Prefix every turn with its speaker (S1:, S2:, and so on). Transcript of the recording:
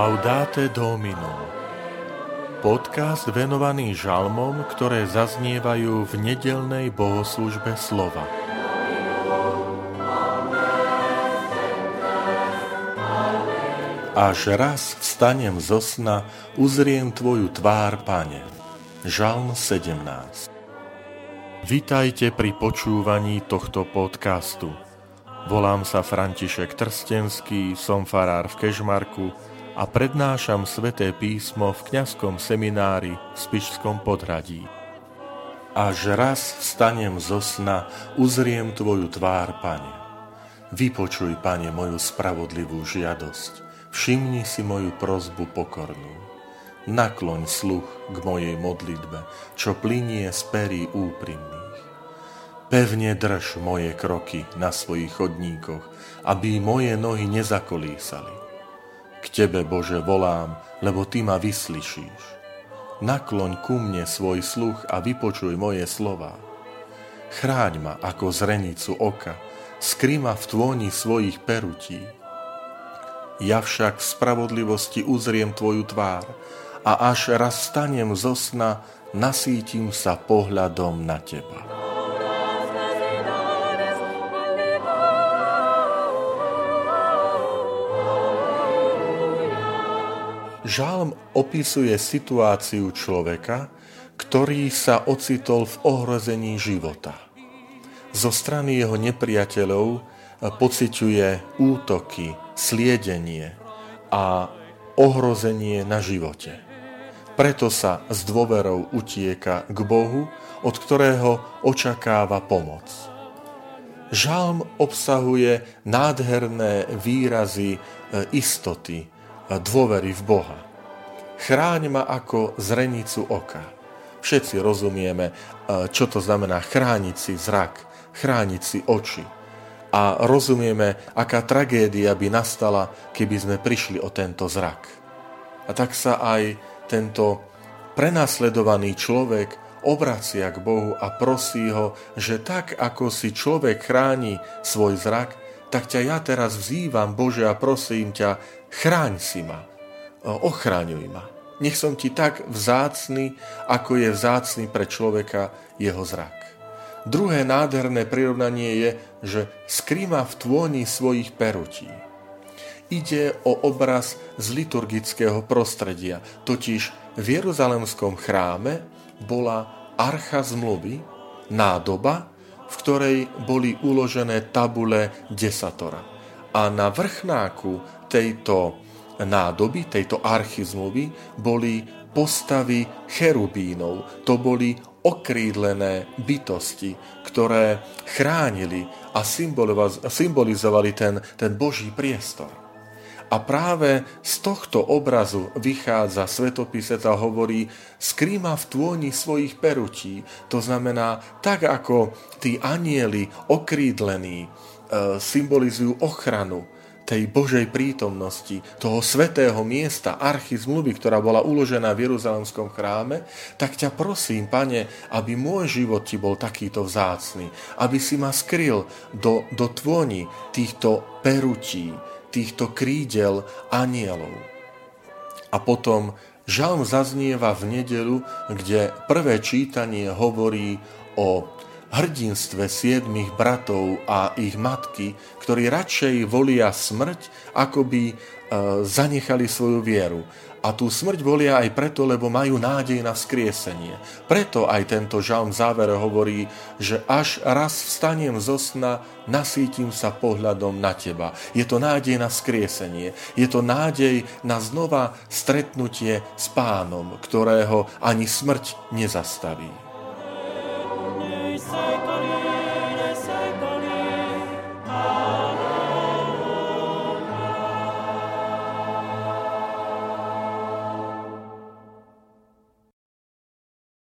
S1: Laudate Domino Podcast venovaný žalmom, ktoré zaznievajú v nedelnej bohoslužbe slova. Až raz vstanem zo sna, uzriem Tvoju tvár, Pane. Žalm 17 Vitajte pri počúvaní tohto podcastu. Volám sa František Trstenský, som farár v Kežmarku a prednášam sveté písmo v kňazskom seminári v Spišskom podhradí. Až raz vstanem zo sna, uzriem Tvoju tvár, Pane. Vypočuj, Pane, moju spravodlivú žiadosť. Všimni si moju prozbu pokornú. Nakloň sluch k mojej modlitbe, čo plinie z perí úprimných Pevne drž moje kroky na svojich chodníkoch, aby moje nohy nezakolísali. K Tebe, Bože, volám, lebo Ty ma vyslyšíš. Nakloň ku mne svoj sluch a vypočuj moje slova. Chráň ma ako zrenicu oka, skry ma v tvoni svojich perutí. Ja však v spravodlivosti uzriem Tvoju tvár a až raz stanem zo sna, nasítim sa pohľadom na Teba. Žalm opisuje situáciu človeka, ktorý sa ocitol v ohrození života. Zo strany jeho nepriateľov pociťuje útoky, sliedenie a ohrozenie na živote. Preto sa s dôverou utieka k Bohu, od ktorého očakáva pomoc. Žalm obsahuje nádherné výrazy e, istoty, dôvery v Boha. Chráň ma ako zrenicu oka. Všetci rozumieme, e, čo to znamená chrániť si zrak, chrániť si oči. A rozumieme, aká tragédia by nastala, keby sme prišli o tento zrak. A tak sa aj tento prenasledovaný človek obracia k Bohu a prosí ho, že tak ako si človek chráni svoj zrak, tak ťa ja teraz vzývam, Bože, a prosím ťa, chráň si ma, ochráňuj ma. Nech som ti tak vzácný, ako je vzácný pre človeka jeho zrak. Druhé nádherné prirovnanie je, že skrýma v tvoni svojich perutí. Ide o obraz z liturgického prostredia, totiž v Jeruzalemskom chráme bola archa zmluvy, nádoba, v ktorej boli uložené tabule desatora. A na vrchnáku tejto nádoby, tejto archy boli postavy cherubínov. To boli okrídlené bytosti, ktoré chránili a symbolizovali ten, ten Boží priestor. A práve z tohto obrazu vychádza svetopisec a hovorí, skrýma v tvoni svojich perutí. To znamená, tak ako tí anieli okrídlení e, symbolizujú ochranu tej Božej prítomnosti, toho svetého miesta, archy zmluvy, ktorá bola uložená v Jeruzalemskom chráme, tak ťa prosím, pane, aby môj život ti bol takýto vzácný, aby si ma skryl do, do tvoni týchto perutí, týchto krídel anielov. A potom žalm zaznieva v nedelu, kde prvé čítanie hovorí o hrdinstve siedmých bratov a ich matky, ktorí radšej volia smrť, ako by e, zanechali svoju vieru. A tú smrť volia aj preto, lebo majú nádej na vzkriesenie. Preto aj tento žalm závere hovorí, že až raz vstanem zo sna, nasítim sa pohľadom na teba. Je to nádej na vzkriesenie. Je to nádej na znova stretnutie s pánom, ktorého ani smrť nezastaví.